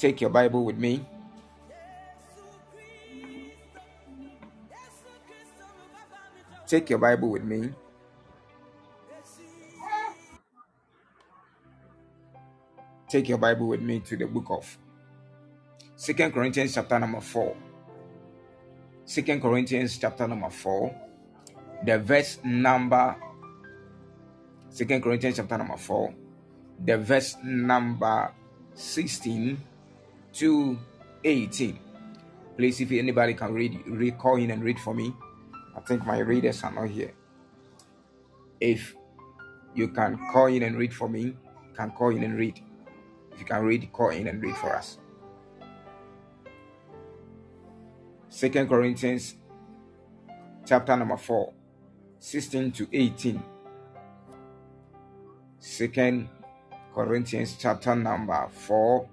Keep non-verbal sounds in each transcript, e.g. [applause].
Take your Bible with me. Take your Bible with me. Take your Bible with me to the book of Second Corinthians chapter number 4. Second Corinthians chapter number 4. The verse number Second Corinthians chapter number 4. The verse number 16 to 18. Please, if anybody can read, read, call in and read for me. I think my readers are not here. If you can call in and read for me, can call in and read. If you can read, call in and read for us. Second Corinthians chapter number 4, 16 to 18. Second Corinthians chapter number 4,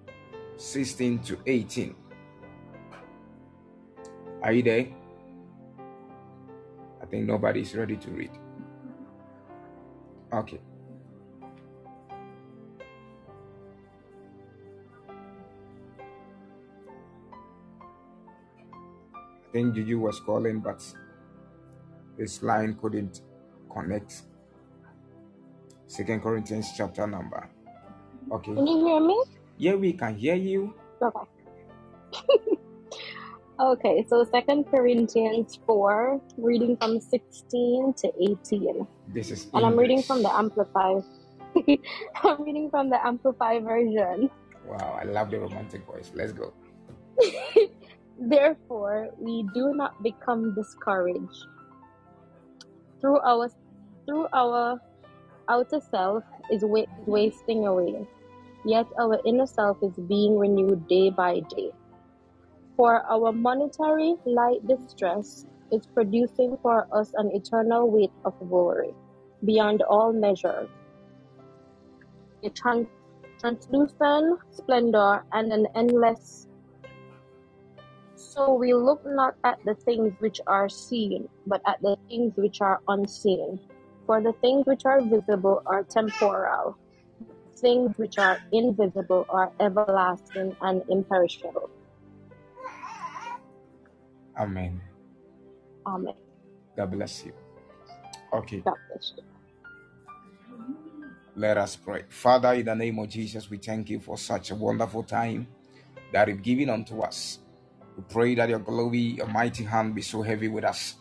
16 to 18. Are you there? I think nobody is ready to read. Okay. I think Juju was calling, but this line couldn't connect. Second Corinthians chapter number. Okay. Can you hear me? Yeah, we can hear you. Okay. [laughs] okay, so Second Corinthians 4, reading from 16 to 18. This is And I'm reading from the. Amplified. [laughs] I'm reading from the Amplified version. Wow, I love the romantic voice. Let's go. [laughs] Therefore, we do not become discouraged. Through our through our outer self is wa- wasting away, yet our inner self is being renewed day by day. For our monetary light distress is producing for us an eternal weight of glory beyond all measure, a tran- translucent splendor and an endless so we look not at the things which are seen, but at the things which are unseen. For the things which are visible are temporal, things which are invisible are everlasting and imperishable. Amen. Amen. God bless you. Okay, God bless you. let us pray. Father, in the name of Jesus, we thank you for such a wonderful time that you've given unto us. We pray that your glory, your mighty hand be so heavy with us.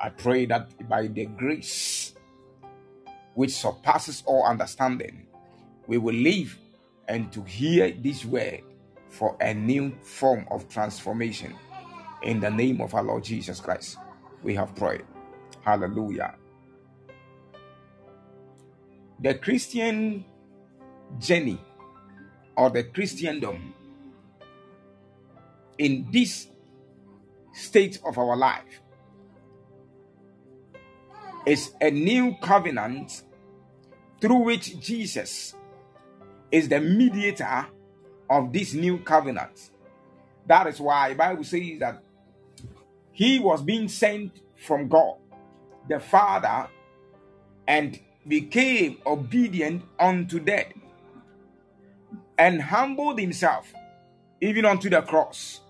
I pray that by the grace which surpasses all understanding, we will live and to hear this word for a new form of transformation. In the name of our Lord Jesus Christ, we have prayed. Hallelujah. The Christian journey or the Christendom in this state of our life is a new covenant through which Jesus is the mediator of this new covenant. That is why the Bible says that he was being sent from God, the Father, and became obedient unto death and humbled himself even unto the cross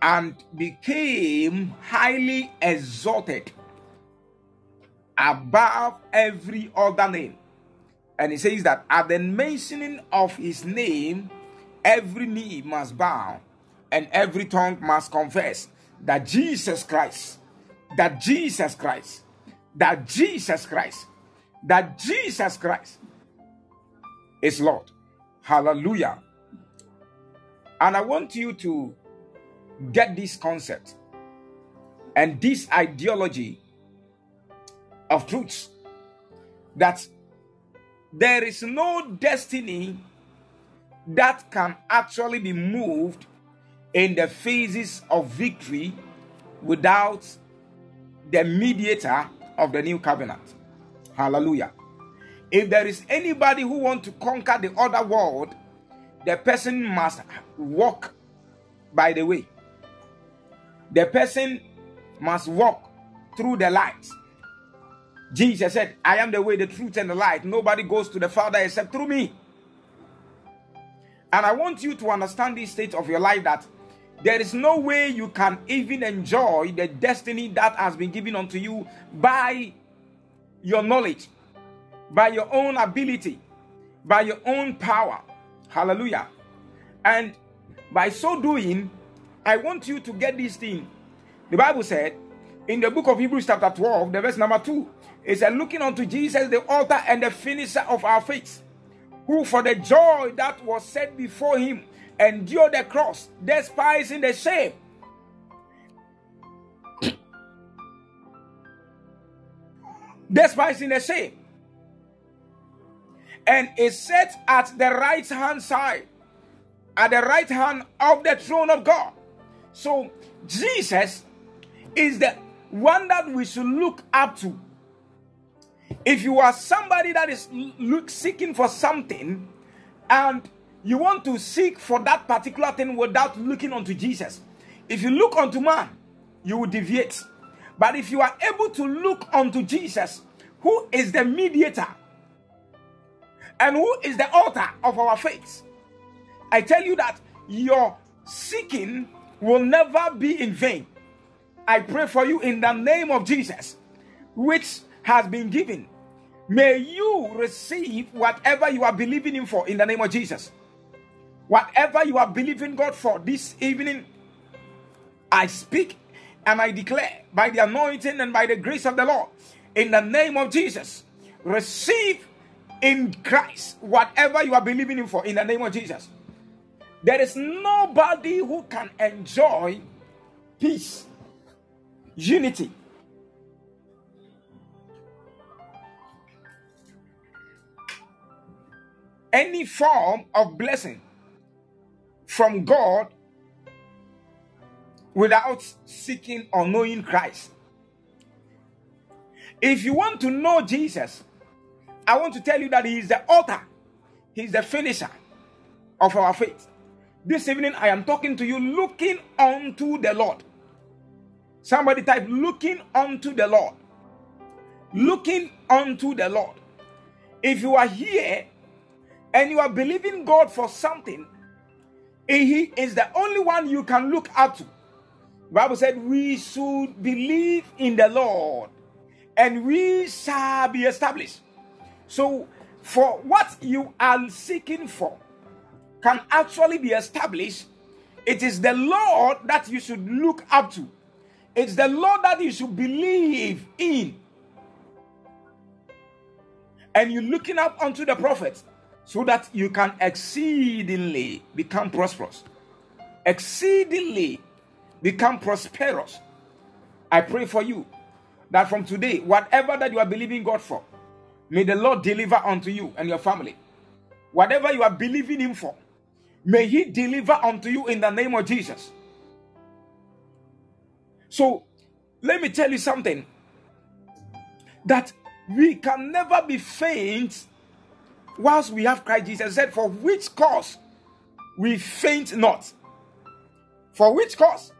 and became highly exalted above every other name. And he says that at the mentioning of his name, every knee must bow and every tongue must confess that Jesus Christ, that Jesus Christ, that Jesus Christ, that Jesus Christ is Lord. Hallelujah. And I want you to get this concept and this ideology of truth that there is no destiny that can actually be moved in the phases of victory without the mediator of the new covenant. Hallelujah. If there is anybody who want to conquer the other world, the person must walk by the way. The person must walk through the light. Jesus said, I am the way, the truth, and the light. Nobody goes to the Father except through me. And I want you to understand this state of your life that there is no way you can even enjoy the destiny that has been given unto you by your knowledge, by your own ability, by your own power. Hallelujah. And by so doing, I want you to get this thing. The Bible said in the book of Hebrews, chapter 12, the verse number 2, it said, Looking unto Jesus, the author and the finisher of our faith, who for the joy that was set before him endured the cross, despising the shame. [coughs] despising the shame. And is set at the right hand side, at the right hand of the throne of God. So Jesus is the one that we should look up to. If you are somebody that is look seeking for something and you want to seek for that particular thing without looking unto Jesus, if you look unto man, you will deviate. But if you are able to look unto Jesus, who is the mediator and who is the author of our faith, I tell you that your seeking will never be in vain. I pray for you in the name of Jesus, which has been given. May you receive whatever you are believing in for in the name of Jesus. Whatever you are believing God for this evening, I speak and I declare by the anointing and by the grace of the Lord in the name of Jesus. Receive in Christ whatever you are believing in for in the name of Jesus. There is nobody who can enjoy peace, unity, any form of blessing from God without seeking or knowing Christ. If you want to know Jesus, I want to tell you that He is the author, He is the finisher of our faith. This evening, I am talking to you looking unto the Lord. Somebody type looking unto the Lord. Looking unto the Lord. If you are here and you are believing God for something, He is the only one you can look up to. Bible said we should believe in the Lord and we shall be established. So, for what you are seeking for can actually be established, it is the Lord that you should look up to. It's the Lord that you should believe in. And you're looking up unto the prophet so that you can exceedingly become prosperous. Exceedingly become prosperous. I pray for you that from today, whatever that you are believing God for, may the Lord deliver unto you and your family. Whatever you are believing Him for, may He deliver unto you in the name of Jesus. So, let me tell you something that we can never be faint whilst we have Christ Jesus said, For which cause we faint not. For which cause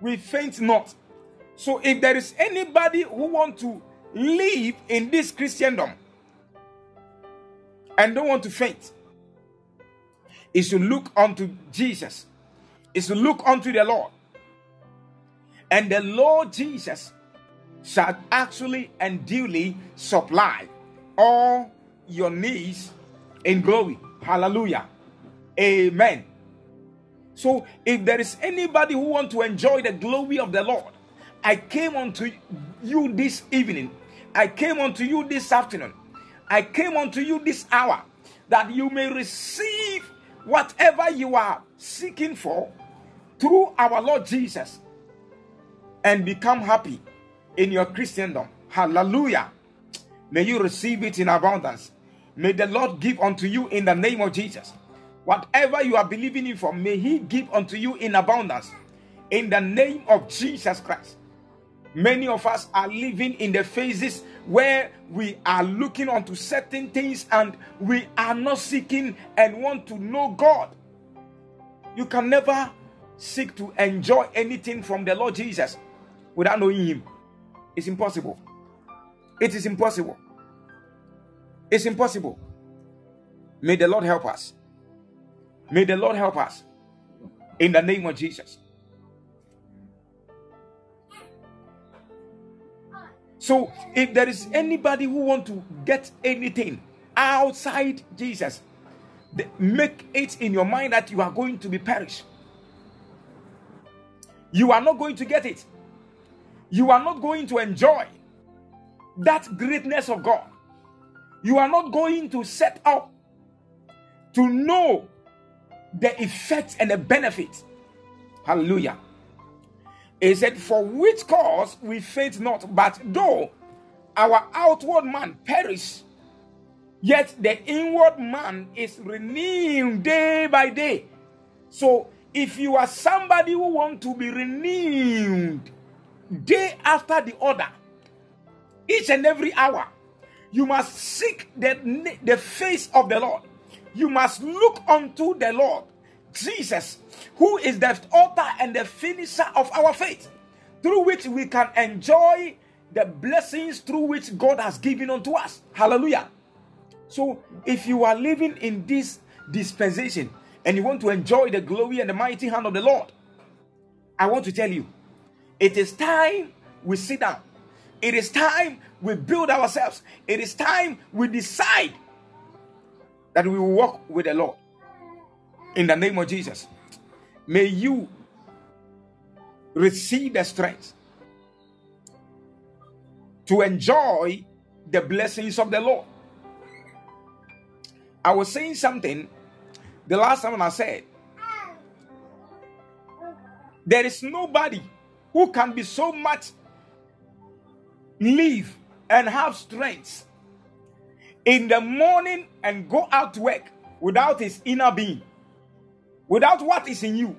we faint not. So if there is anybody who want to live in this Christendom and don't want to faint, is to look unto Jesus, is to look unto the Lord. And the Lord Jesus shall actually and duly supply all your needs in glory. Hallelujah. Amen. So if there is anybody who want to enjoy the glory of the Lord, I came unto you this evening. I came unto you this afternoon. I came unto you this hour that you may receive whatever you are seeking for through our Lord Jesus and become happy in your Christendom. Hallelujah. May you receive it in abundance. May the Lord give unto you in the name of Jesus. Whatever you are believing in for, may He give unto you in abundance in the name of Jesus Christ. Many of us are living in the phases where we are looking onto certain things and we are not seeking and want to know God. You can never seek to enjoy anything from the Lord Jesus without knowing Him. It's impossible. It is impossible. It's impossible. May the Lord help us. May the Lord help us in the name of Jesus. So, if there is anybody who want to get anything outside Jesus, make it in your mind that you are going to be perished. You are not going to get it. You are not going to enjoy that greatness of God. You are not going to set up to know the effects and the benefits. Hallelujah. He said, For which cause we faint not, but though our outward man perish, yet the inward man is renewed day by day. So, if you are somebody who want to be renewed day after the other, each and every hour, you must seek the, the face of the Lord. You must look unto the Lord, Jesus, who is the author and the finisher of our faith, through which we can enjoy the blessings through which God has given unto us. Hallelujah. So, if you are living in this dispensation and you want to enjoy the glory and the mighty hand of the Lord, I want to tell you, it is time we sit down it is time we build ourselves. It is time we decide that we will walk with the Lord. In the name of Jesus. May you receive the strength to enjoy the blessings of the Lord. I was saying something the last time I said, there is nobody who can be so much live and have strength in the morning and go out to work without his inner being, without what is in you,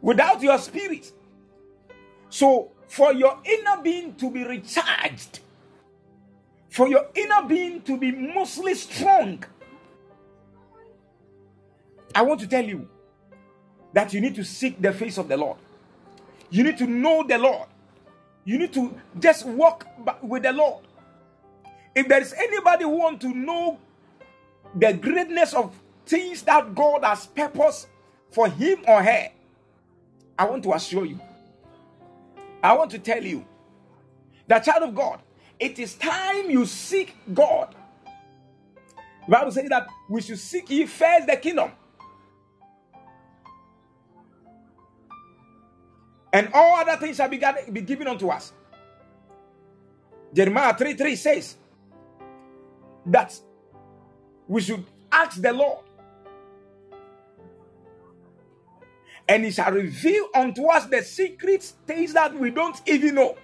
without your spirit. So, for your inner being to be recharged, for your inner being to be mostly strong, I want to tell you that you need to seek the face of the Lord. You need to know the Lord. You need to just walk with the Lord. If there is anybody who want to know the greatness of things that God has purpose for him or her, I want to assure you. I want to tell you that child of God, it is time you seek God. The Bible says that we should seek ye first the kingdom and all other things shall be, be given unto us. Jeremiah 3 3 says that we should ask the Lord, and He shall reveal unto us the secret things that we don't even know.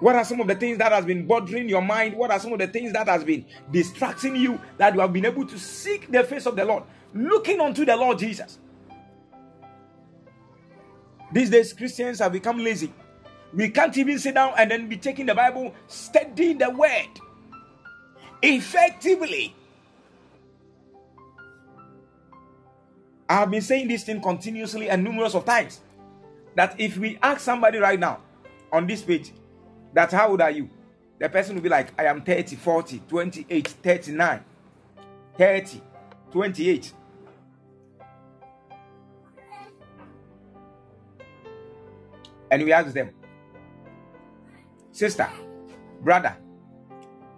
What are some of the things that has been bothering your mind? What are some of the things that has been distracting you that you have been able to seek the face of the Lord? Looking unto the Lord Jesus. These days, Christians have become lazy. We can't even sit down and then be taking the Bible, studying the word effectively. I have been saying this thing continuously and numerous of times. That if we ask somebody right now on this page, that how old are you? The person will be like, I am 30, 40, 28, 39, 30, 28. And we ask them, Sister, brother,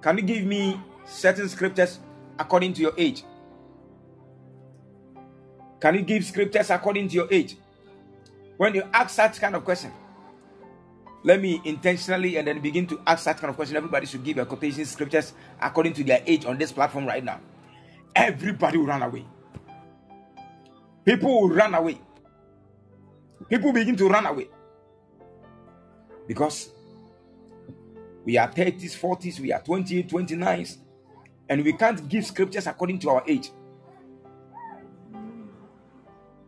can you give me certain scriptures according to your age? Can you give scriptures according to your age? When you ask such kind of question, let me intentionally and then begin to ask such kind of question. Everybody should give a quotation scriptures according to their age on this platform right now. Everybody will run away. People will run away. People begin to run away because we are 30s, 40s, we are 28, 29s, and we can't give scriptures according to our age.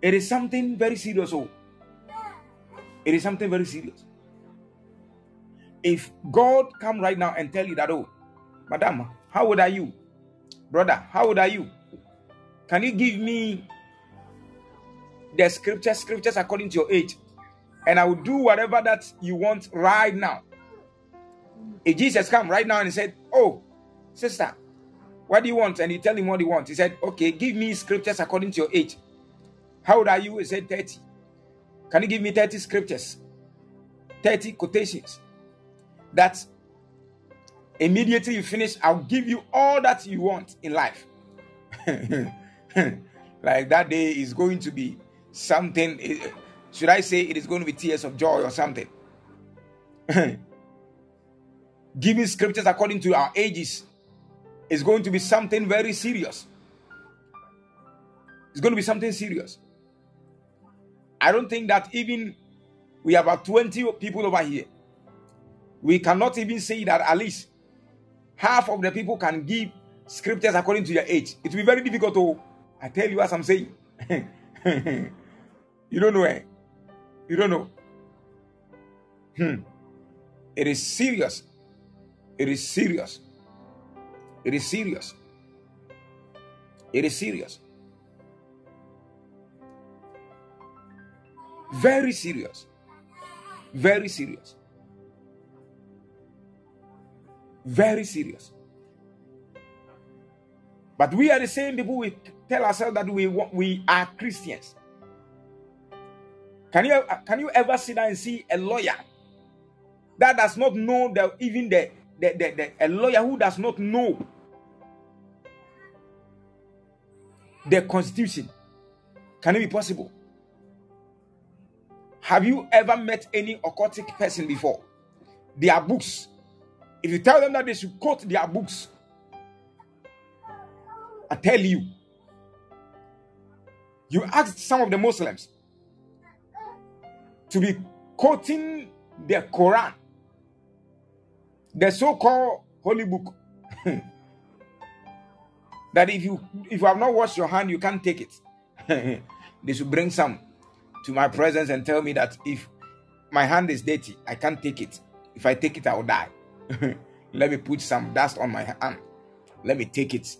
It is something very serious. Oh, it is something very serious. If God come right now and tell you that, oh, madam, how old are you? Brother, how old are you? Can you give me the scriptures, scriptures according to your age? And I will do whatever that you want right now. If Jesus come right now and said, "Oh, sister, What do you want? And you tell him what you want. He said, Okay, give me scriptures according to your age. How old are you? He said, 30. Can you give me 30 scriptures? 30 quotations. That immediately you finish, I'll give you all that you want in life. [laughs] like that day is going to be something. Should I say it is going to be tears of joy or something? [laughs] Giving scriptures according to our ages is going to be something very serious. It's going to be something serious. I don't think that even we have about 20 people over here. We cannot even say that at least half of the people can give scriptures according to your age. It will be very difficult to I tell you as I'm saying. [laughs] you don't know eh? You don't know. Hmm. It is serious. It is serious. It is serious. It is serious. Very serious. Very serious. Very serious. But we are the same people we tell ourselves that we we are Christians. Can you uh, can you ever sit down and see a lawyer that does not know the even the the, the, the a lawyer who does not know the constitution? Can it be possible? Have you ever met any occultic person before? Their books. If you tell them that they should quote their books, I tell you, you ask some of the Muslims to be quoting the Quran, the so-called holy book. [laughs] that if you if you have not washed your hand, you can't take it. [laughs] they should bring some to my presence and tell me that if my hand is dirty, I can't take it. If I take it, I will die. [laughs] Let me put some dust on my hand. Let me take it.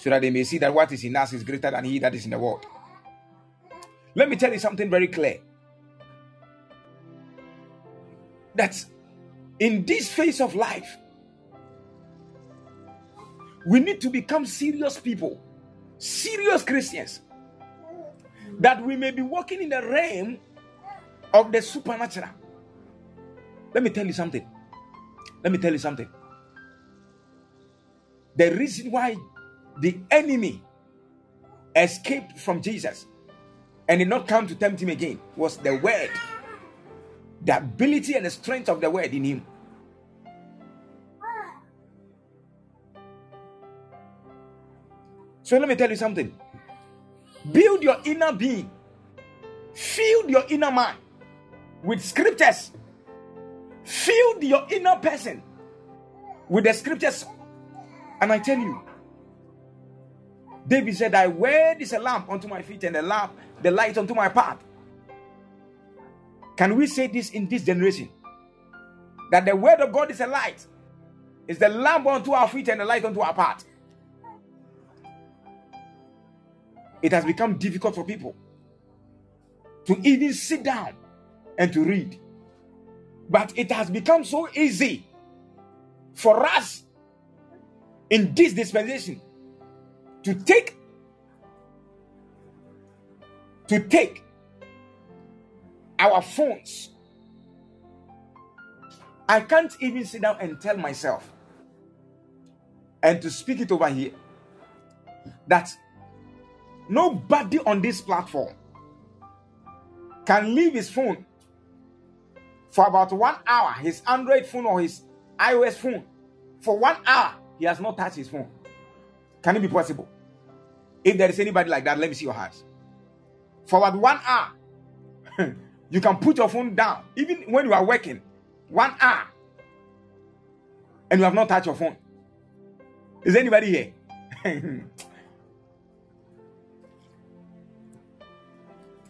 So that they may see that what is in us is greater than he that is in the world. Let me tell you something very clear. That in this phase of life, we need to become serious people, serious Christians, that we may be walking in the realm of the supernatural. Let me tell you something. Let me tell you something. The reason why the enemy escaped from Jesus and did not come to tempt him again was the word, the ability and the strength of the word in him. So let me tell you something. Build your inner being, fill your inner mind with scriptures, fill your inner person with the scriptures. And I tell you, David said, Thy word is a lamp unto my feet and a lamp, the light unto my path. Can we say this in this generation? That the word of God is a light, is the lamp unto our feet and the light unto our path. It has become difficult for people to even sit down and to read. But it has become so easy for us in this dispensation to take to take our phones. I can't even sit down and tell myself and to speak it over here that nobody on this platform can leave his phone for about one hour his android phone or his ios phone. For one hour he has not touched his phone can it be possible? If there is anybody like that, let me see your hands. For about one hour, [laughs] you can put your phone down, even when you are working, one hour, and you have not touched your phone. Is anybody here? [laughs]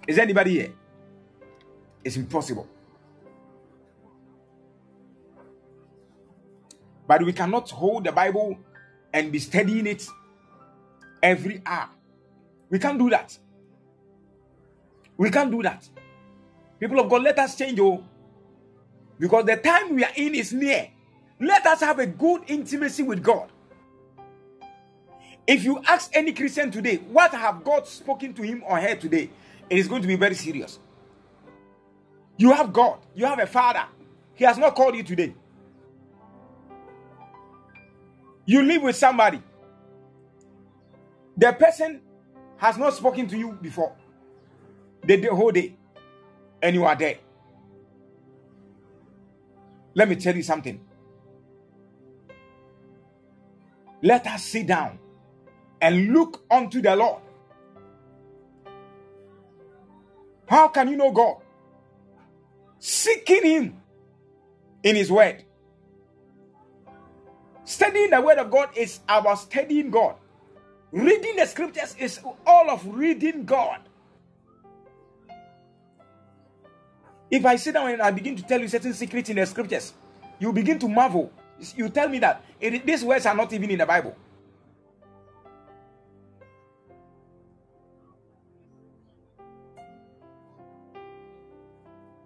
Is anybody here? It's impossible. But we cannot hold the Bible and be studying it every hour. We can't do that. We can't do that. People of God, let us change. Oh, Because the time we are in is near. Let us have a good intimacy with God. If you ask any Christian today, what have God spoken to him or her today? It is going to be very serious. You have God, you have a father. He has not called you today. You live with somebody. The person has not spoken to you before the, the whole day, and you are there. Let me tell you something. Let us sit down and look unto the Lord. How can you know God? Seeking Him in His Word. Studying the Word of God is about studying God. Reading the scriptures is all of reading God. If I sit down and I begin to tell you certain secrets in the scriptures, you begin to marvel. You tell me that it, these words are not even in the Bible.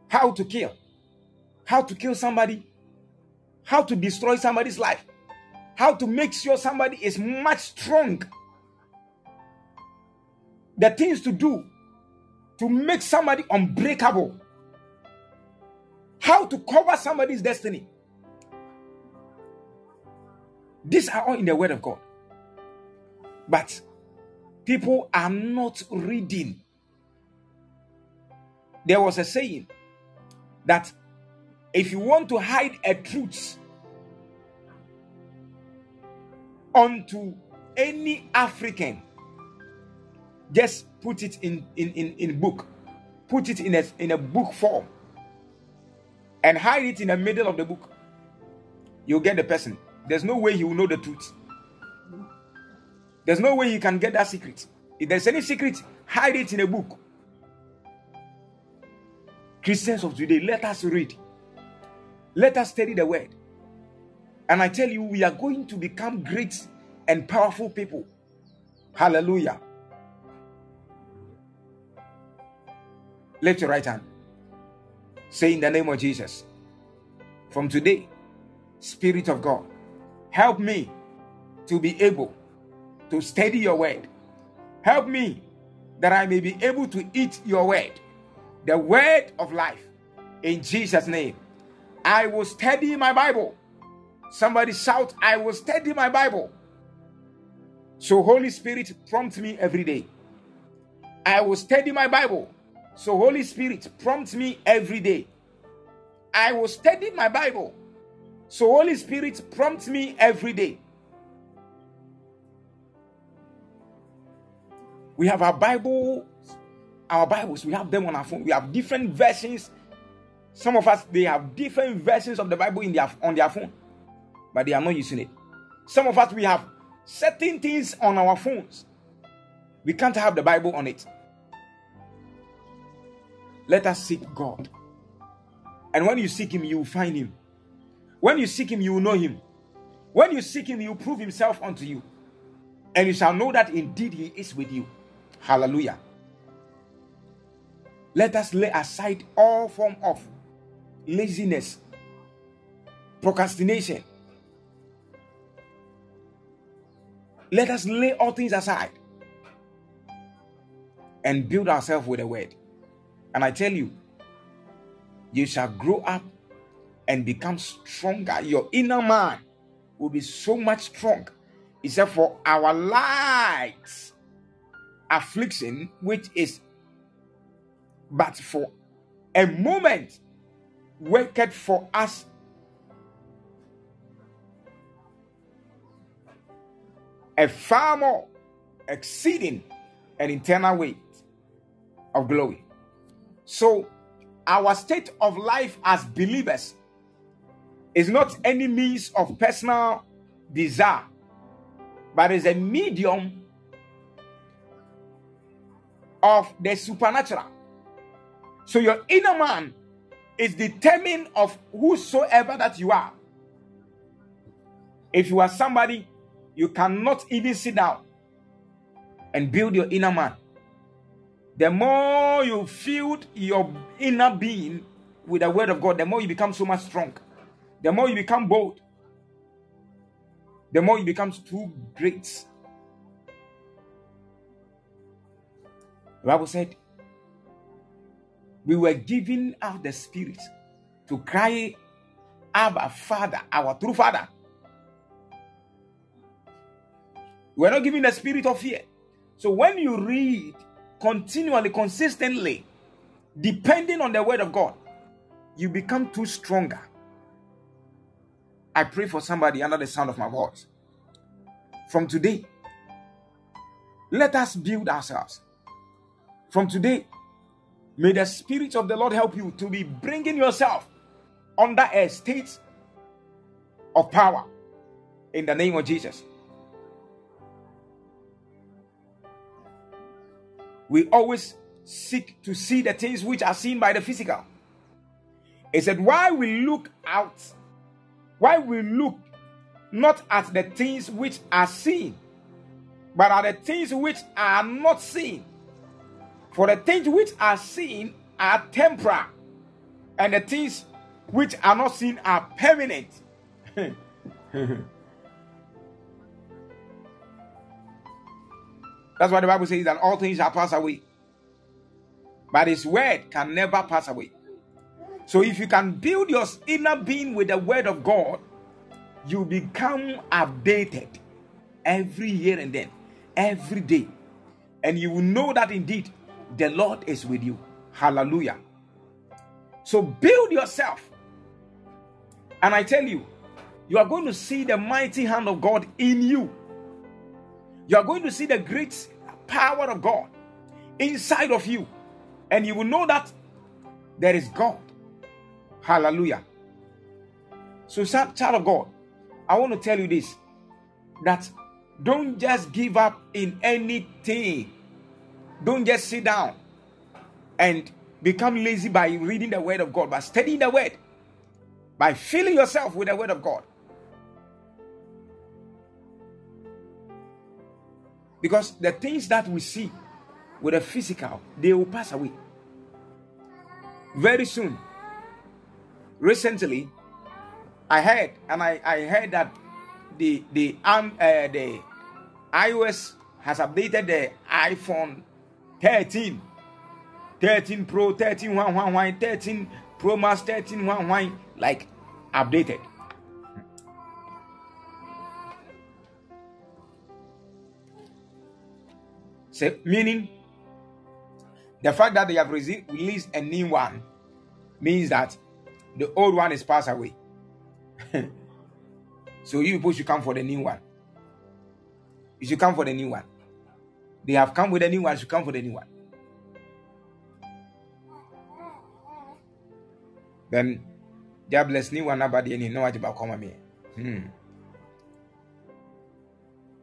How to kill, how to kill somebody, how to destroy somebody's life, how to make sure somebody is much strong. The things to do to make somebody unbreakable how to cover somebody's destiny. These are all in the Word of God. But people are not reading. There was a saying that if you want to hide a truth onto any African, just put it in in in, in book, put it in a in a book form and hide it in the middle of the book, you'll get the person. There's no way he will know the truth. There's no way you can get that secret. If there's any secret, hide it in a book. Christians of today, let us read. Let us study the word. And I tell you, we are going to become great and powerful people. Hallelujah. Lift your right hand. Say in the name of Jesus, from today, Spirit of God, help me to be able to study your word. Help me that I may be able to eat your word, the word of life. In Jesus' name, I will study my Bible. Somebody shout, I will study my Bible. So, Holy Spirit, prompt me every day. I will study my Bible. So, Holy Spirit, prompt me every day. I will study my Bible. So, Holy Spirit, prompt me every day. We have our Bible, our Bibles, we have them on our phone. We have different versions. Some of us they have different versions of the Bible in their on their phone, but they are not using it. Some of us we have certain things on our phones. We can't have the Bible on it. Let us seek God. And when you seek Him, you will find Him. When you seek Him, you will know Him. When you seek Him, He will prove Himself unto you. And you shall know that indeed He is with you. Hallelujah. Let us lay aside all form of laziness, procrastination. Let us lay all things aside and build ourselves with the word. And I tell you, you shall grow up and become stronger. Your inner man will be so much strong. He said, For our light affliction, which is but for a moment, worketh for us a far more exceeding and eternal weight of glory. So, our state of life as believers is not any means of personal desire, but is a medium of the supernatural. So, your inner man is determined of whosoever that you are. If you are somebody, you cannot even sit down and build your inner man the more you fill your inner being with the word of God, the more you become so much strong. The more you become bold, the more you become too great. The Bible said, We were giving out the Spirit to cry, Abba, Father, our true Father. We're not giving the spirit of fear. So when you read continually, consistently, depending on the word of God, you become too stronger. I pray for somebody under the sound of my voice. From today, let us build ourselves. From today, may the Spirit of the Lord help you to be bringing yourself under a state of power in the name of Jesus. We always seek to see the things which are seen by the physical. He said, Why we look out, why we look not at the things which are seen, but at the things which are not seen. For the things which are seen are temporal, and the things which are not seen are permanent. [laughs] That's why the Bible says that all things shall pass away. But his word can never pass away. So if you can build your inner being with the word of God, you become updated every year and then, every day. And you will know that indeed the Lord is with you. Hallelujah. So build yourself. And I tell you, you are going to see the mighty hand of God in you. You are going to see the great power of God inside of you. And you will know that there is God. Hallelujah. So, child of God, I want to tell you this that don't just give up in anything. Don't just sit down and become lazy by reading the word of God, but studying the word, by filling yourself with the word of God. Because the things that we see with the physical, they will pass away. Very soon. Recently, I heard, and I, I heard that the the um uh, the iOS has updated the iPhone 13, 13 Pro, 13 one, one, one, 13 Pro Max, 13 one, one, like updated. So, meaning the fact that they have released a new one means that the old one is passed away. [laughs] so you people should come for the new one. You should come for the new one. They have come with a new one, should come for the new one. Then God bless new one nobody any know what about come me. Hmm.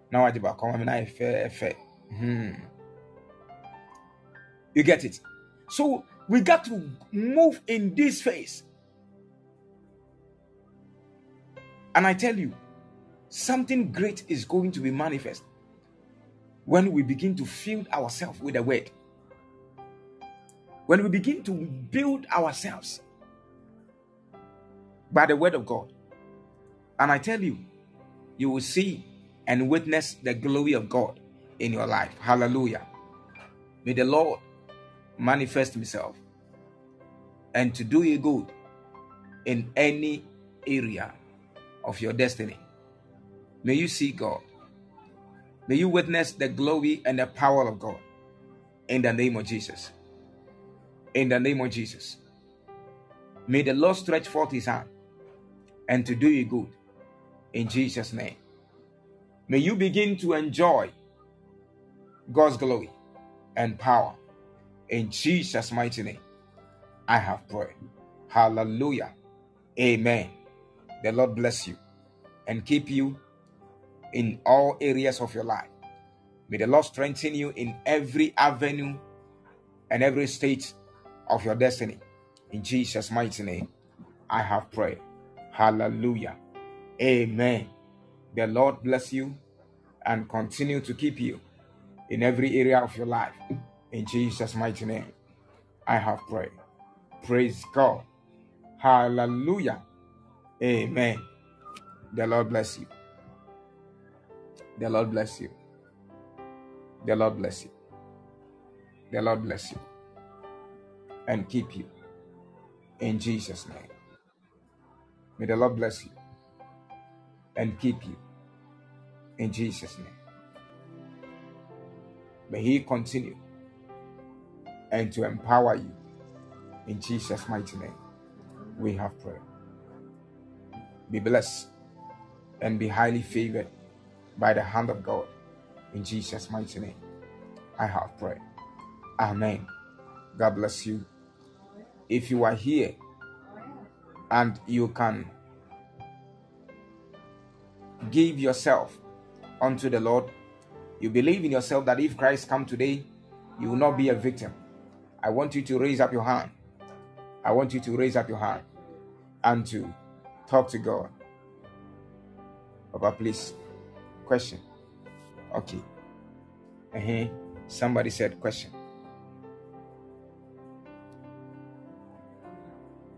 Now about come me na fair fair. Hmm. You get it? So we got to move in this phase. And I tell you, something great is going to be manifest when we begin to fill ourselves with the word. When we begin to build ourselves by the word of God. And I tell you, you will see and witness the glory of God in your life. Hallelujah. May the Lord manifest himself and to do you good in any area of your destiny. May you see God. May you witness the glory and the power of God in the name of Jesus. In the name of Jesus. May the Lord stretch forth his hand and to do you good in Jesus' name. May you begin to enjoy God's glory and power. In Jesus' mighty name, I have prayed. Hallelujah. Amen. The Lord bless you and keep you in all areas of your life. May the Lord strengthen you in every avenue and every state of your destiny. In Jesus' mighty name, I have prayed. Hallelujah. Amen. The Lord bless you and continue to keep you in every area of your life. In Jesus' mighty name, I have prayed. Praise God. Hallelujah. Amen. The Lord bless you. The Lord bless you. The Lord bless you. The Lord bless you and keep you. In Jesus' name. May the Lord bless you and keep you. In Jesus' name. May He continue and to empower you. In Jesus' mighty name, we have prayed. Be blessed and be highly favored by the hand of God. In Jesus' mighty name, I have prayed. Amen. God bless you. If you are here and you can give yourself unto the Lord, you believe in yourself that if Christ come today, you will not be a victim. I want you to raise up your hand. I want you to raise up your hand and to talk to God. Papa, please. Question. Okay. Uh-huh. Somebody said question.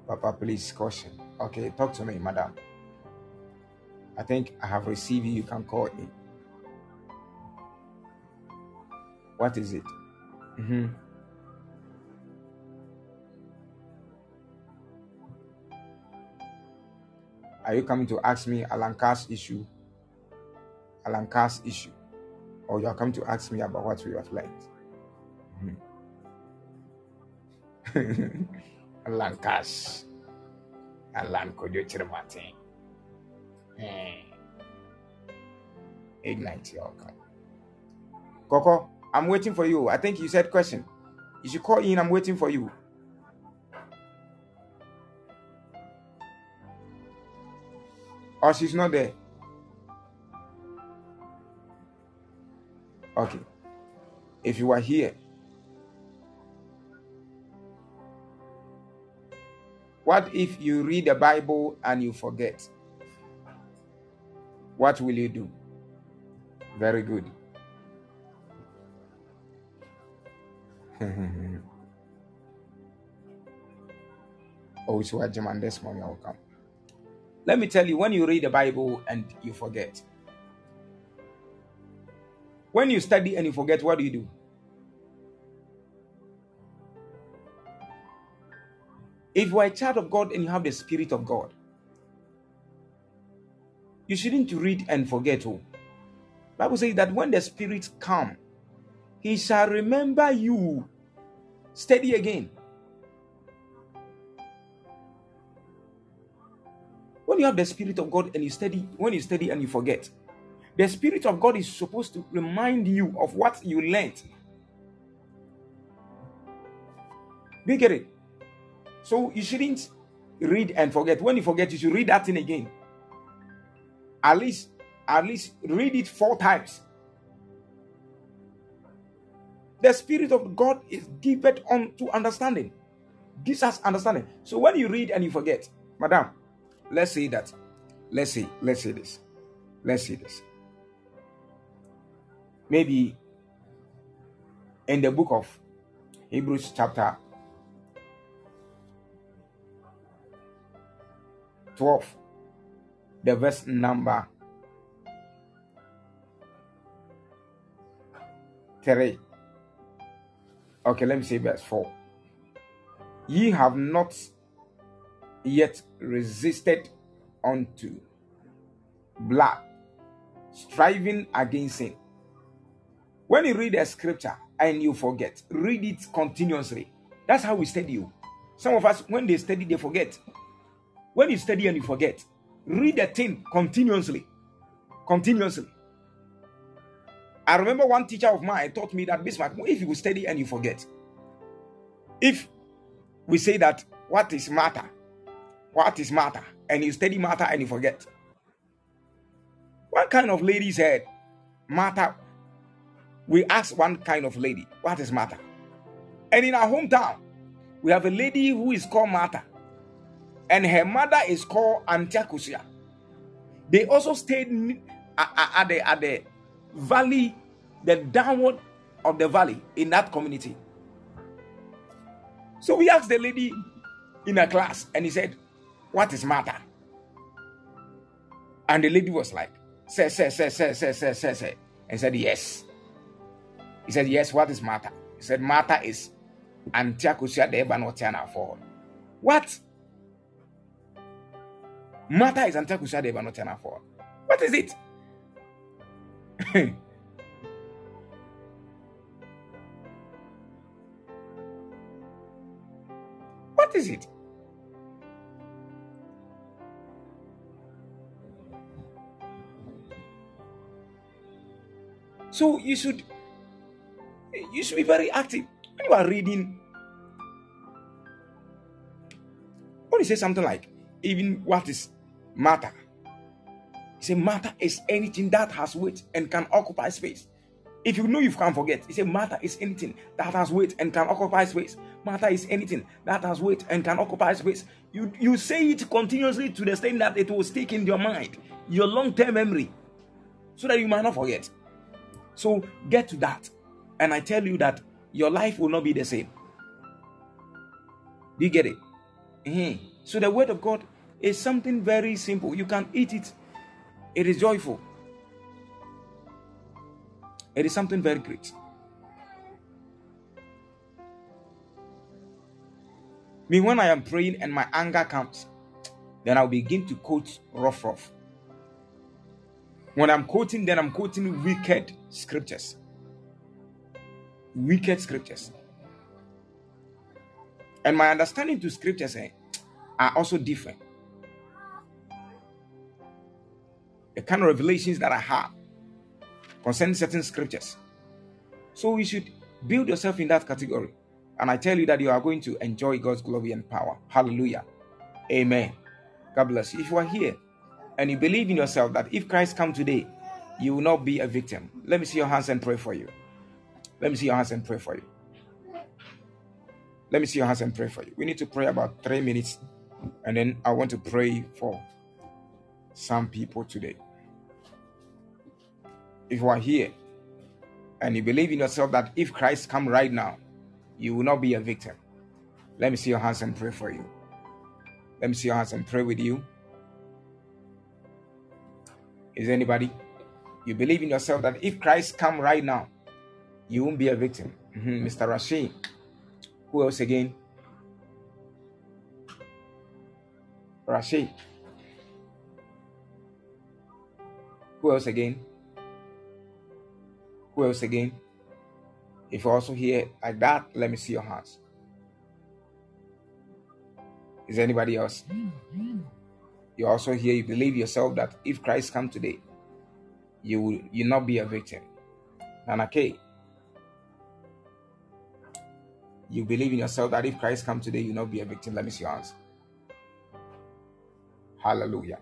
Papa, please, question. Okay, talk to me, madam. I think I have received you. You can call in. What is it? Mm-hmm. Are you coming to ask me Alan Carr's issue? Alan Carr's issue? Or you are coming to ask me about what we have learned? Mm-hmm. [laughs] Alan Carr's. Alan Kodio Chirmatin. Ignite your okay. Coco, I'm waiting for you. I think you said question. You should call in. I'm waiting for you. Or oh, she's not there. Okay. If you are here, what if you read the Bible and you forget? What will you do? Very good. Mm-hmm. oh, so what German this morning will come. Let me tell you, when you read the Bible and you forget, when you study and you forget, what do you do? If you are a child of God and you have the Spirit of God, you shouldn't read and forget. Oh, Bible says that when the Spirit come, He shall remember you. Study again. When you have the Spirit of God and you study, when you study and you forget, the Spirit of God is supposed to remind you of what you learned. Do you get it? So you shouldn't read and forget. When you forget, you should read that thing again. At least, at least read it four times. The Spirit of God is given on to understanding. Gives us understanding. So when you read and you forget, Madam, let's say that. Let's say, let's say this. Let's say this. Maybe in the book of Hebrews, chapter 12, the verse number 3. Okay, let me say verse 4. Ye have not yet resisted unto blood, striving against sin. When you read a scripture and you forget, read it continuously. That's how we study you. Some of us, when they study, they forget. When you study and you forget, read the thing continuously. Continuously. I remember one teacher of mine taught me that Bismark, if you study and you forget, if we say that what is matter, what is matter, and you study matter and you forget, what kind of lady said matter? We ask one kind of lady, what is matter? And in our hometown, we have a lady who is called Martha and her mother is called Antiakusia. They also stayed at the, at the valley, the downward of the valley in that community. So we asked the lady in a class, and he said, What is matter? And the lady was like, Say, say, say, say, say, say, say, say. And said, Yes. He said, Yes, what is matter? He said, Matter is Antiakusia de Ebanotiana for. What? Matter is Antiakusia de Ebanotiana for. What is it? [laughs] what is it? So you should you should be very active when you are reading. When you say something like even what is matter, you say matter is anything that has weight and can occupy space. If you know you can't forget, you say matter is anything that has weight and can occupy space. Matter is anything that has weight and can occupy space. You you say it continuously to the extent that it will stick in your mind, your long-term memory, so that you might not forget. So get to that. And I tell you that your life will not be the same. Do you get it? Mm-hmm. So the word of God is something very simple. You can eat it, it is joyful. It is something very great. Me, when I am praying and my anger comes, then I'll begin to quote rough, rough. When I'm quoting, then I'm quoting wicked scriptures. Wicked scriptures. And my understanding to scriptures eh, are also different. The kind of revelations that I have concerning certain scriptures. So you should build yourself in that category. And I tell you that you are going to enjoy God's glory and power. Hallelujah. Amen. God bless you. If you are here and you believe in yourself that if Christ come today, you will not be a victim. Let me see your hands and pray for you. Let me see your hands and pray for you. Let me see your hands and pray for you. We need to pray about three minutes, and then I want to pray for some people today. If you are here and you believe in yourself that if Christ come right now, you will not be a victim. Let me see your hands and pray for you. Let me see your hands and pray with you. Is anybody? You believe in yourself that if Christ come right now, you won't be a victim. Mm-hmm. Mr. Rashid. Who else again? Rashid. Who else again? Who else again? If you're also here like that, let me see your hands. Is anybody else? You're also here, you believe yourself that if Christ come today, you will you not be a victim. Nanake. You believe in yourself that if Christ come today, you will not be a victim. Let me see your hands. Hallelujah.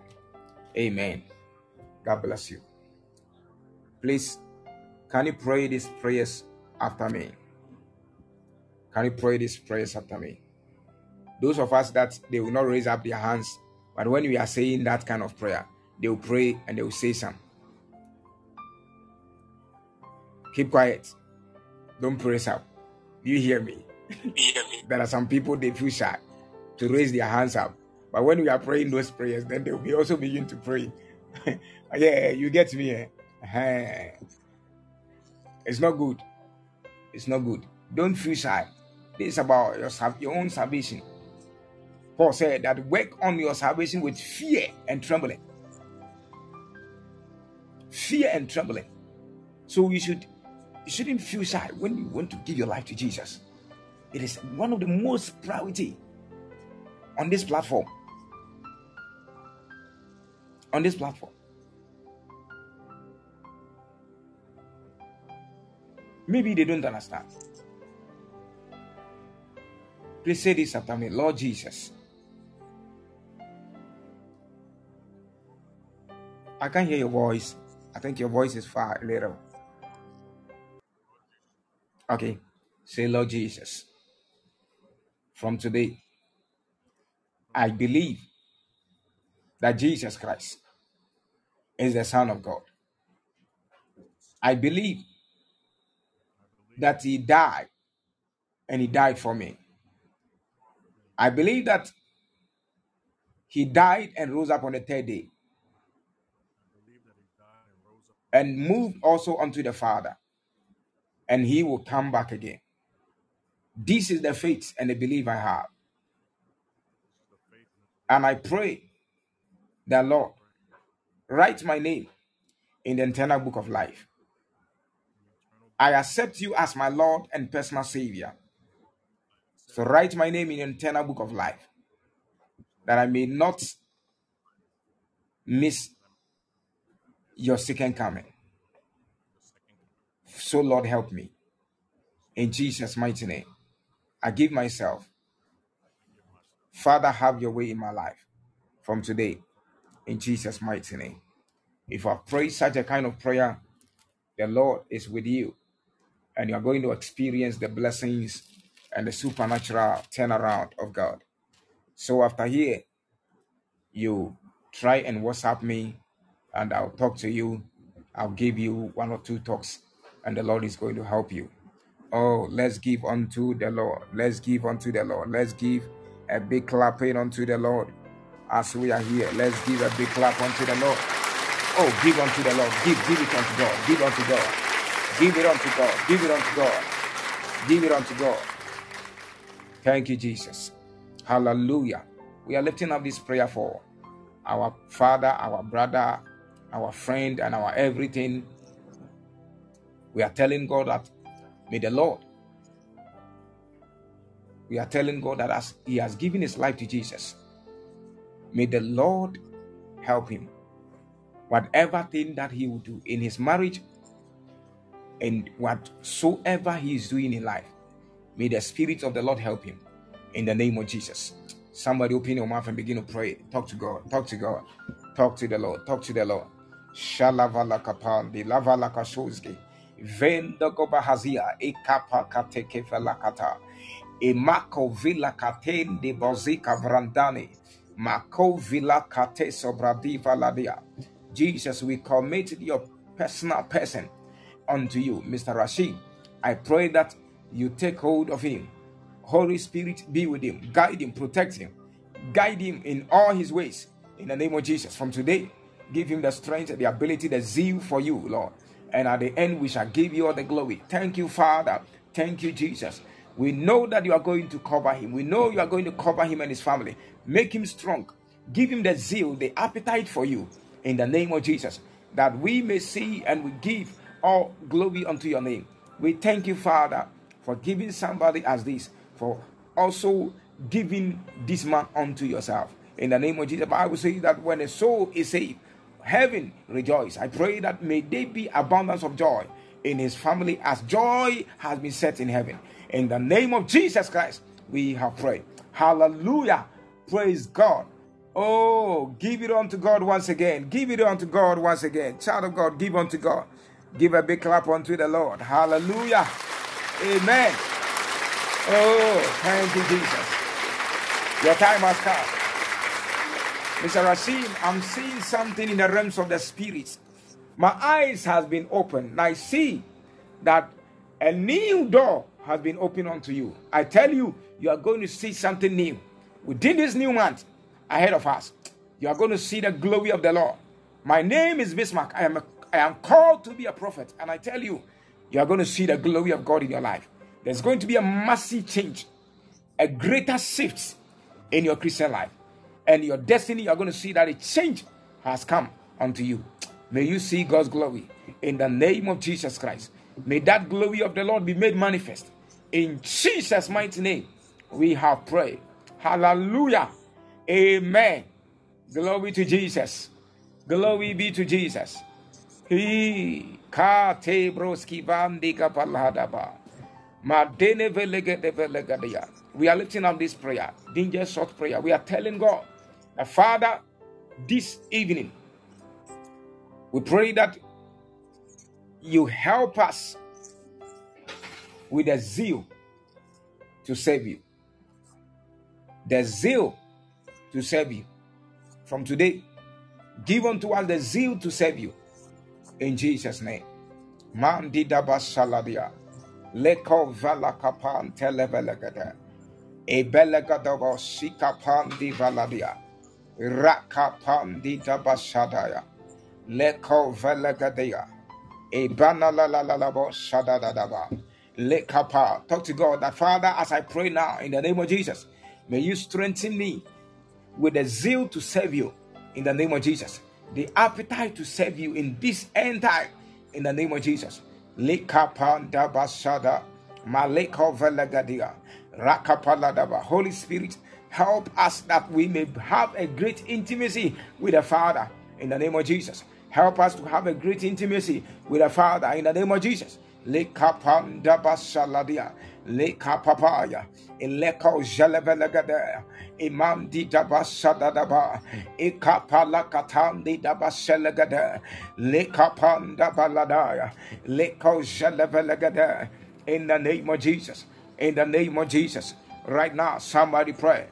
Amen. God bless you. Please, can you pray these prayers after me? Can you pray these prayers after me? Those of us that they will not raise up their hands, but when we are saying that kind of prayer, they will pray and they will say some. Keep quiet. Don't press up. You hear me? there are some people they feel shy to raise their hands up. But when we are praying those prayers, then they will also begin to pray. [laughs] yeah, you get me. Eh? It's not good. It's not good. Don't feel shy. This is about your, your own salvation. Paul said that work on your salvation with fear and trembling. Fear and trembling. So you should you shouldn't feel shy when you want to give your life to Jesus. It is one of the most priority on this platform. On this platform. Maybe they don't understand. Please say this after me Lord Jesus. I can't hear your voice. I think your voice is far a little. Okay. Say, Lord Jesus, from today, I believe that Jesus Christ is the Son of God. I believe that He died and He died for me. I believe that he died and rose up on the third day and moved also unto the Father, and he will come back again. This is the faith and the belief I have. And I pray that Lord, write my name in the eternal book of life. I accept you as my Lord and personal Savior. So write my name in the eternal book of life that I may not miss your second coming. So, Lord, help me. In Jesus' mighty name, I give myself. Father, have your way in my life from today. In Jesus' mighty name. If I pray such a kind of prayer, the Lord is with you, and you are going to experience the blessings and the supernatural turnaround of God. So after here, you try and WhatsApp me, and I'll talk to you. I'll give you one or two talks, and the Lord is going to help you. Oh, let's give unto the Lord. Let's give unto the Lord. Let's give a big clapping unto the Lord as we are here. Let's give a big clap unto the Lord. Oh, give unto the Lord. Give, give it unto God. Give unto God. Give it unto God. Give it unto God. Give it unto God. Thank you, Jesus. Hallelujah. We are lifting up this prayer for our father, our brother, our friend, and our everything. We are telling God that may the Lord, we are telling God that as He has given His life to Jesus, may the Lord help him. Whatever thing that he will do in his marriage and whatsoever he is doing in life, may the Spirit of the Lord help him in the name of Jesus. Somebody open your mouth and begin to pray. Talk to God. Talk to God. Talk to the Lord. Talk to the Lord. Shalavala kapandi lavala kashozgi. Venda gobahazia ekapa kateke velakata. Emako vila katende bozika vrandani. Mako vila kate sobradiva ladia. Jesus, we commit your personal person unto you, Mr. Rashid. I pray that you take hold of him Holy Spirit be with him, guide him, protect him, guide him in all his ways. In the name of Jesus, from today, give him the strength, the ability, the zeal for you, Lord. And at the end, we shall give you all the glory. Thank you, Father. Thank you, Jesus. We know that you are going to cover him. We know you are going to cover him and his family. Make him strong. Give him the zeal, the appetite for you. In the name of Jesus, that we may see and we give all glory unto your name. We thank you, Father, for giving somebody as this for also giving this man unto yourself. In the name of Jesus, I will say that when a soul is saved, heaven rejoice. I pray that may there be abundance of joy in his family as joy has been set in heaven. In the name of Jesus Christ, we have prayed. Hallelujah. Praise God. Oh, give it unto God once again. Give it unto God once again. Child of God, give unto God. Give a big clap unto the Lord. Hallelujah. Amen. Oh, thank you, Jesus. Your time has come. Mr. Rashid, I'm seeing something in the realms of the spirit. My eyes has been opened. I see that a new door has been opened unto you. I tell you, you are going to see something new. Within this new month ahead of us, you are going to see the glory of the Lord. My name is Bismark. I am, a, I am called to be a prophet. And I tell you, you are going to see the glory of God in your life. There's going to be a massive change, a greater shift in your Christian life. And your destiny, you're going to see that a change has come unto you. May you see God's glory in the name of Jesus Christ. May that glory of the Lord be made manifest. In Jesus' mighty name, we have prayed. Hallelujah. Amen. Glory to Jesus. Glory be to Jesus. He kate broski bandi kapalhadaba. We are lifting up this prayer, danger short prayer. We are telling God, that Father, this evening, we pray that you help us with a zeal to save you. The zeal to save you. From today, give unto us the zeal to save you. In Jesus' name. Man saladia. Leko valakapan televelegade. Ebelegadabo sikapan di valadia. Rakapandita Bashadaya. Leko Velagadea. Ebana la la la la bo shadadadaba. Lekapa. Talk to God that Father, as I pray now in the name of Jesus, may you strengthen me with the zeal to serve you in the name of Jesus. The appetite to serve you in this end time in the name of Jesus. Holy Spirit, help us that we may have a great intimacy with the Father in the name of Jesus. Help us to have a great intimacy with the Father in the name of Jesus. Lekapanda basaladia, lekapapaya, ileko jelevelegade, imam di dabasadadaba, ikapalakatandi dabaselegade, lekapanda baladaya, leko jelevelegade, in the name of Jesus. In the name of Jesus. Right now, somebody pray.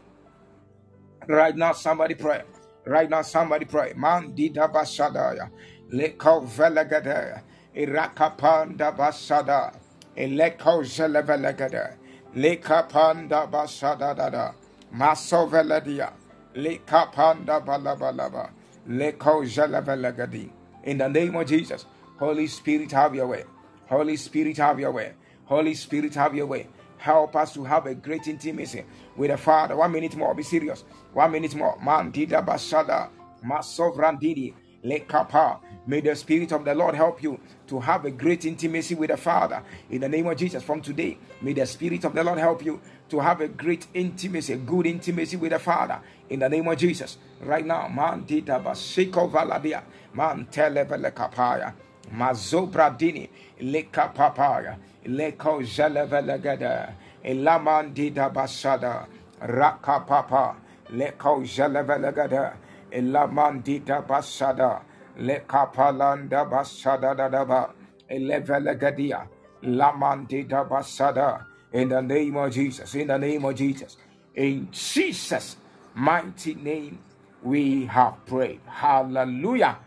Right now, somebody pray. Right now, somebody pray. Man dida basadaya. Leko velegade. Irakapanda basada. Eleko zelevelegade. Lekapanda basada dada. Maso veledia. Lekapanda balabalaba. Leko zelevelegadi. In the name of Jesus. Holy Spirit, have your way. Holy Spirit, have your way. Holy Spirit, have your way. Help us to have a great intimacy with the Father. One minute more, be serious. One minute more. Man, dida basada, masovrandidi, lekapa. May the Spirit of the Lord help you to have a great intimacy with the Father. In the name of Jesus, from today, may the Spirit of the Lord help you to have a great intimacy, a good intimacy with the Father. In the name of Jesus, right now, man, dida basiko valadia, man, televele kapaya, mazobradini, lekapapaya. Leko Jalevelegada, Elamandida Basada, Raka Papa, Leko Jalevelegada, Elamandida Basada, Lekapalanda Basada Dadaba, Elevelegadia, Lamandida Basada, in the name of Jesus, in the name of Jesus, in Jesus' mighty name we have prayed. Hallelujah.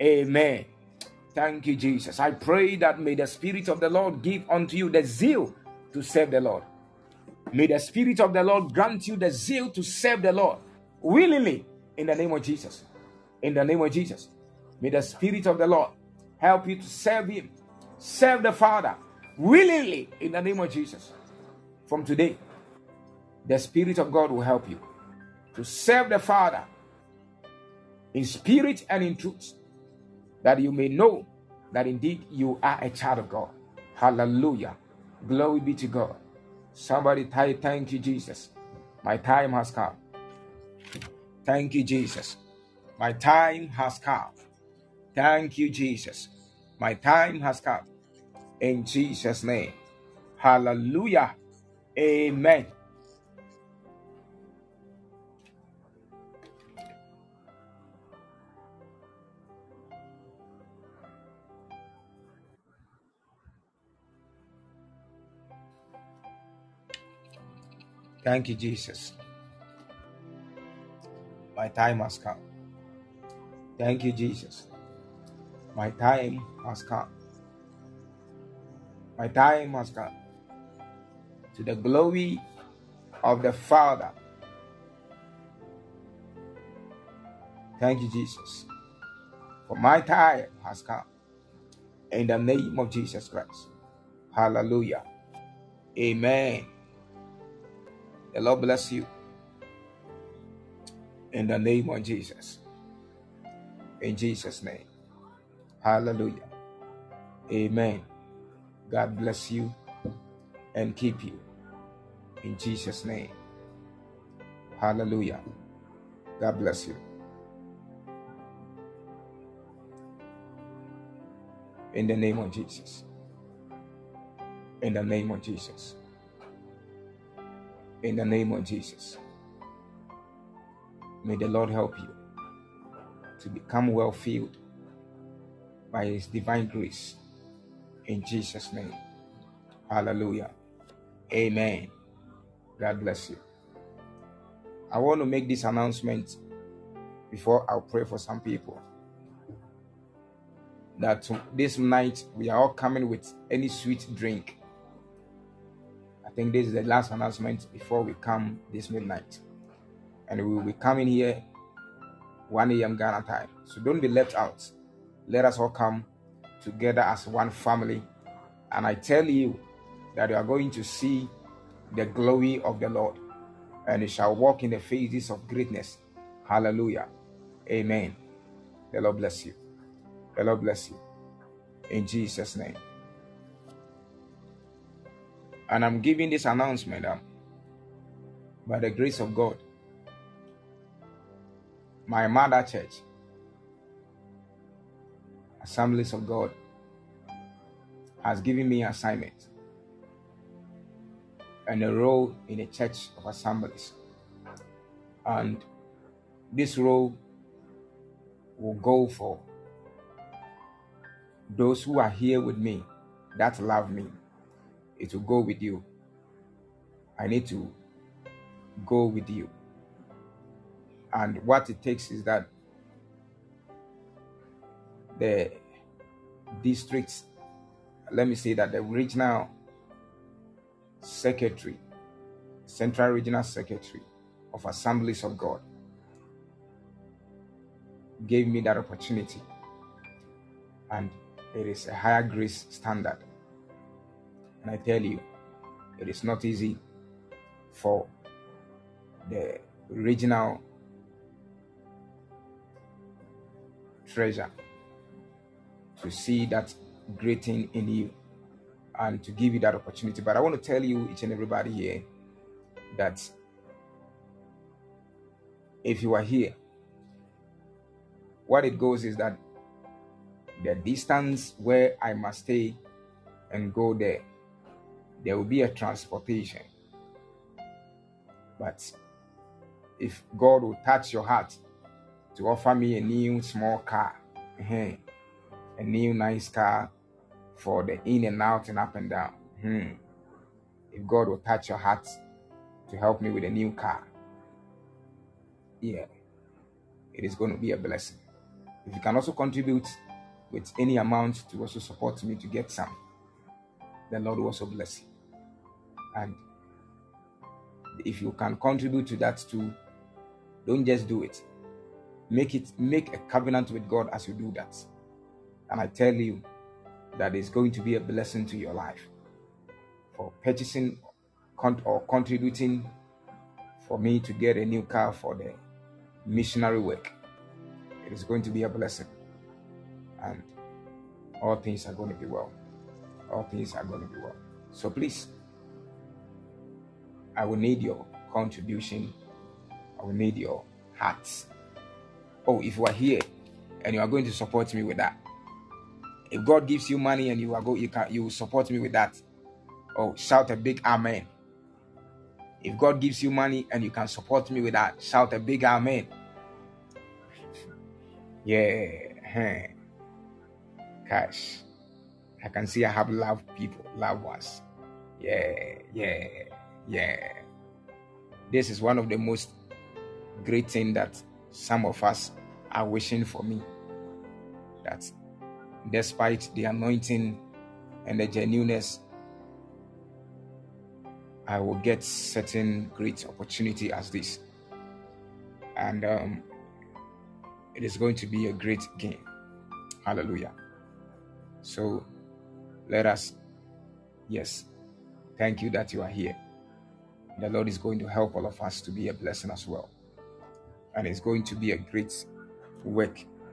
Amen. Thank you, Jesus. I pray that may the Spirit of the Lord give unto you the zeal to serve the Lord. May the Spirit of the Lord grant you the zeal to serve the Lord willingly in the name of Jesus. In the name of Jesus. May the Spirit of the Lord help you to serve Him, serve the Father willingly in the name of Jesus. From today, the Spirit of God will help you to serve the Father in spirit and in truth that you may know that indeed you are a child of God. Hallelujah. Glory be to God. Somebody type, Thank you, Jesus. My time has come. Thank you, Jesus. My time has come. Thank you, Jesus. My time has come. In Jesus' name. Hallelujah. Amen. Thank you, Jesus. My time has come. Thank you, Jesus. My time has come. My time has come. To the glory of the Father. Thank you, Jesus. For my time has come. In the name of Jesus Christ. Hallelujah. Amen. The Lord bless you. In the name of Jesus. In Jesus' name. Hallelujah. Amen. God bless you and keep you. In Jesus' name. Hallelujah. God bless you. In the name of Jesus. In the name of Jesus. In the name of Jesus. May the Lord help you to become well filled by His divine grace. In Jesus' name. Hallelujah. Amen. God bless you. I want to make this announcement before I'll pray for some people. That this night we are all coming with any sweet drink. I think this is the last announcement before we come this midnight. And we will be coming here 1 a.m. Ghana time. So don't be left out. Let us all come together as one family. And I tell you that you are going to see the glory of the Lord and you shall walk in the phases of greatness. Hallelujah. Amen. The Lord bless you. The Lord bless you. In Jesus' name. And I'm giving this announcement um, by the grace of God. My mother church, Assemblies of God, has given me assignment and a role in a church of assemblies. And this role will go for those who are here with me that love me. It will go with you. I need to go with you. And what it takes is that the districts, let me say that the regional secretary, central regional secretary of Assemblies of God, gave me that opportunity. And it is a higher grace standard. And I tell you, it is not easy for the regional treasure to see that great thing in you and to give you that opportunity. But I want to tell you, each and everybody here, that if you are here, what it goes is that the distance where I must stay and go there, there will be a transportation. But if God will touch your heart to offer me a new small car, [laughs] a new nice car for the in and out and up and down. Hmm. If God will touch your heart to help me with a new car, yeah, it is going to be a blessing. If you can also contribute with any amount to also support me to get some, the Lord will also bless you. And if you can contribute to that too, don't just do it. Make it make a covenant with God as you do that. And I tell you, that is going to be a blessing to your life for purchasing or contributing for me to get a new car for the missionary work. It is going to be a blessing. And all things are going to be well. All things are going to be well. So please, I will need your contribution. I will need your hearts. Oh, if you are here and you are going to support me with that, if God gives you money and you are go, you can you support me with that. Oh, shout a big amen. If God gives you money and you can support me with that, shout a big amen. Yeah. Cash. I can see I have love people, loved ones. Yeah, yeah, yeah. This is one of the most great thing that some of us are wishing for me. That despite the anointing and the genuineness, I will get certain great opportunity as this. And um, it is going to be a great game. Hallelujah. So let us, yes, thank you that you are here. The Lord is going to help all of us to be a blessing as well. And it's going to be a great work